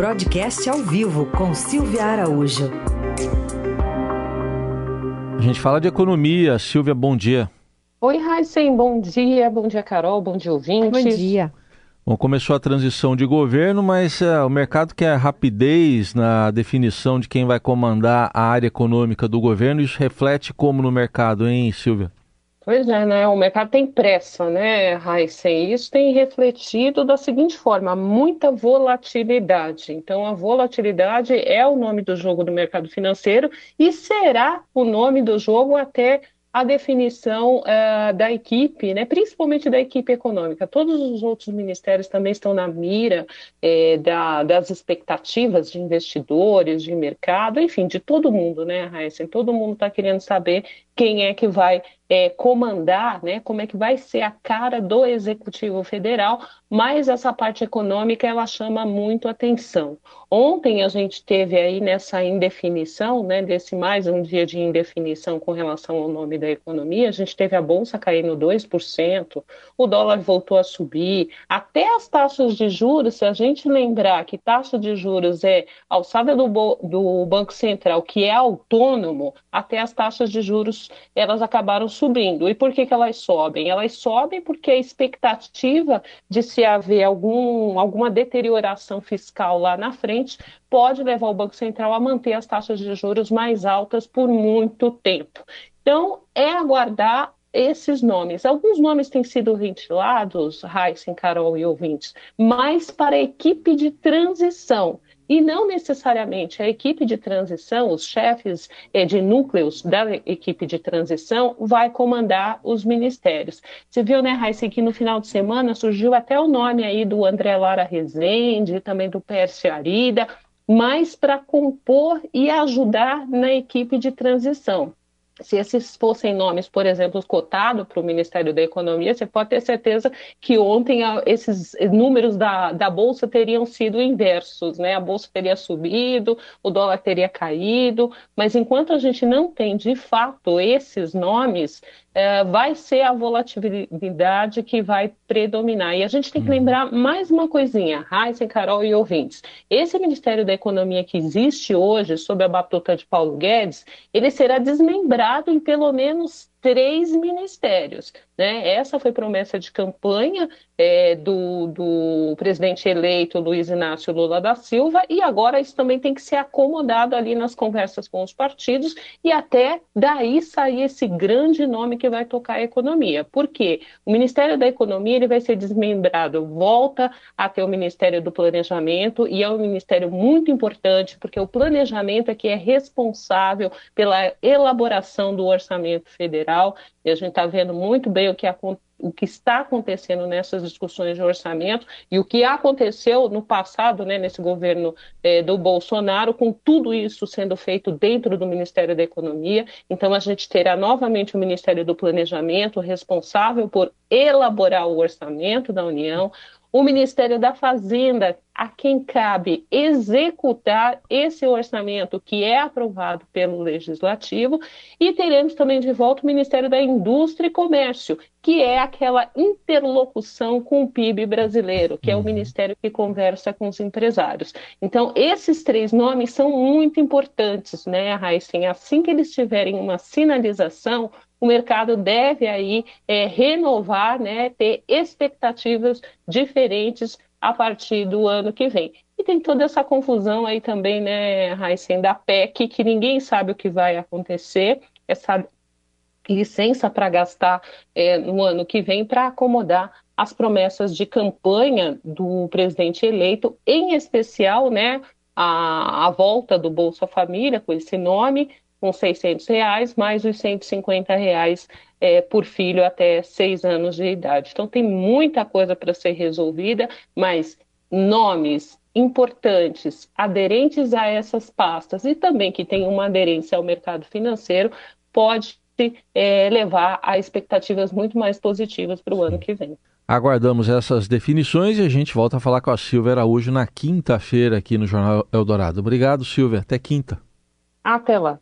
Broadcast ao vivo com Silvia Araújo. A gente fala de economia. Silvia, bom dia. Oi, Heisen, bom dia. Bom dia, Carol. Bom dia, ouvintes. Bom dia. Bom, começou a transição de governo, mas é, o mercado quer rapidez na definição de quem vai comandar a área econômica do governo. Isso reflete como no mercado, hein, Silvia? Pois é, né? O mercado tem pressa, né, Heisen? Isso tem refletido da seguinte forma: muita volatilidade. Então, a volatilidade é o nome do jogo do mercado financeiro e será o nome do jogo até a definição uh, da equipe, né, principalmente da equipe econômica. Todos os outros ministérios também estão na mira eh, da, das expectativas de investidores, de mercado, enfim, de todo mundo, né, Raíssa? Todo mundo está querendo saber quem é que vai é, comandar, né, como é que vai ser a cara do Executivo Federal, mas essa parte econômica ela chama muito atenção. Ontem a gente teve aí nessa indefinição, né, desse mais um dia de indefinição com relação ao nome da economia, a gente teve a bolsa caindo 2%, o dólar voltou a subir, até as taxas de juros, se a gente lembrar que taxa de juros é alçada do, do Banco Central, que é autônomo, até as taxas de juros elas acabaram subindo. E por que, que elas sobem? Elas sobem porque a expectativa de se haver algum, alguma deterioração fiscal lá na frente pode levar o Banco Central a manter as taxas de juros mais altas por muito tempo. Então, é aguardar esses nomes. Alguns nomes têm sido ventilados, Heisen, Carol e ouvintes, mas para a equipe de transição e não necessariamente a equipe de transição, os chefes eh, de núcleos da equipe de transição, vai comandar os ministérios. Você viu, né, Raíssa, que no final de semana surgiu até o nome aí do André Lara Rezende, também do Pércio Arida, mas para compor e ajudar na equipe de transição se esses fossem nomes, por exemplo, cotados para o Ministério da Economia, você pode ter certeza que ontem esses números da, da Bolsa teriam sido inversos, né? A Bolsa teria subido, o dólar teria caído, mas enquanto a gente não tem de fato esses nomes, é, vai ser a volatilidade que vai predominar. E a gente tem que uhum. lembrar mais uma coisinha, Heisen, Carol e ouvintes. Esse Ministério da Economia que existe hoje, sob a batuta de Paulo Guedes, ele será desmembrado em pelo menos três ministérios. Né? Essa foi promessa de campanha é, do, do, presidente eleito Luiz Inácio Lula da Silva, e agora isso também tem que ser acomodado ali nas conversas com os partidos, e até daí sair esse grande nome que vai tocar a economia. Por quê? O Ministério da Economia ele vai ser desmembrado, volta a ter o Ministério do Planejamento, e é um ministério muito importante, porque o planejamento é que é responsável pela elaboração do orçamento federal, e a gente está vendo muito bem o que, o que está acontecendo nessas discussões de orçamento e o que aconteceu no passado, né, nesse governo eh, do Bolsonaro, com tudo isso sendo feito dentro do Ministério da Economia. Então, a gente terá novamente o Ministério do Planejamento, responsável por elaborar o orçamento da União, o Ministério da Fazenda, a quem cabe executar esse orçamento que é aprovado pelo Legislativo, e teremos também de volta o Ministério da Indústria e Comércio, que é aquela interlocução com o PIB brasileiro, que é o uhum. ministério que conversa com os empresários. Então, esses três nomes são muito importantes, né, Raíssen? Assim que eles tiverem uma sinalização, o mercado deve aí é, renovar, né, ter expectativas diferentes a partir do ano que vem. E tem toda essa confusão aí também, né, Heisen, da PEC, que ninguém sabe o que vai acontecer, essa licença para gastar é, no ano que vem para acomodar as promessas de campanha do presidente eleito, em especial, né, a, a volta do Bolsa Família, com esse nome, com 600 reais, mais os 150 reais é, por filho até seis anos de idade. Então tem muita coisa para ser resolvida, mas nomes importantes, aderentes a essas pastas e também que tem uma aderência ao mercado financeiro, pode é, levar a expectativas muito mais positivas para o ano que vem. Aguardamos essas definições e a gente volta a falar com a Silvia Araújo na quinta-feira aqui no Jornal Eldorado. Obrigado, Silvia. Até quinta. Até lá.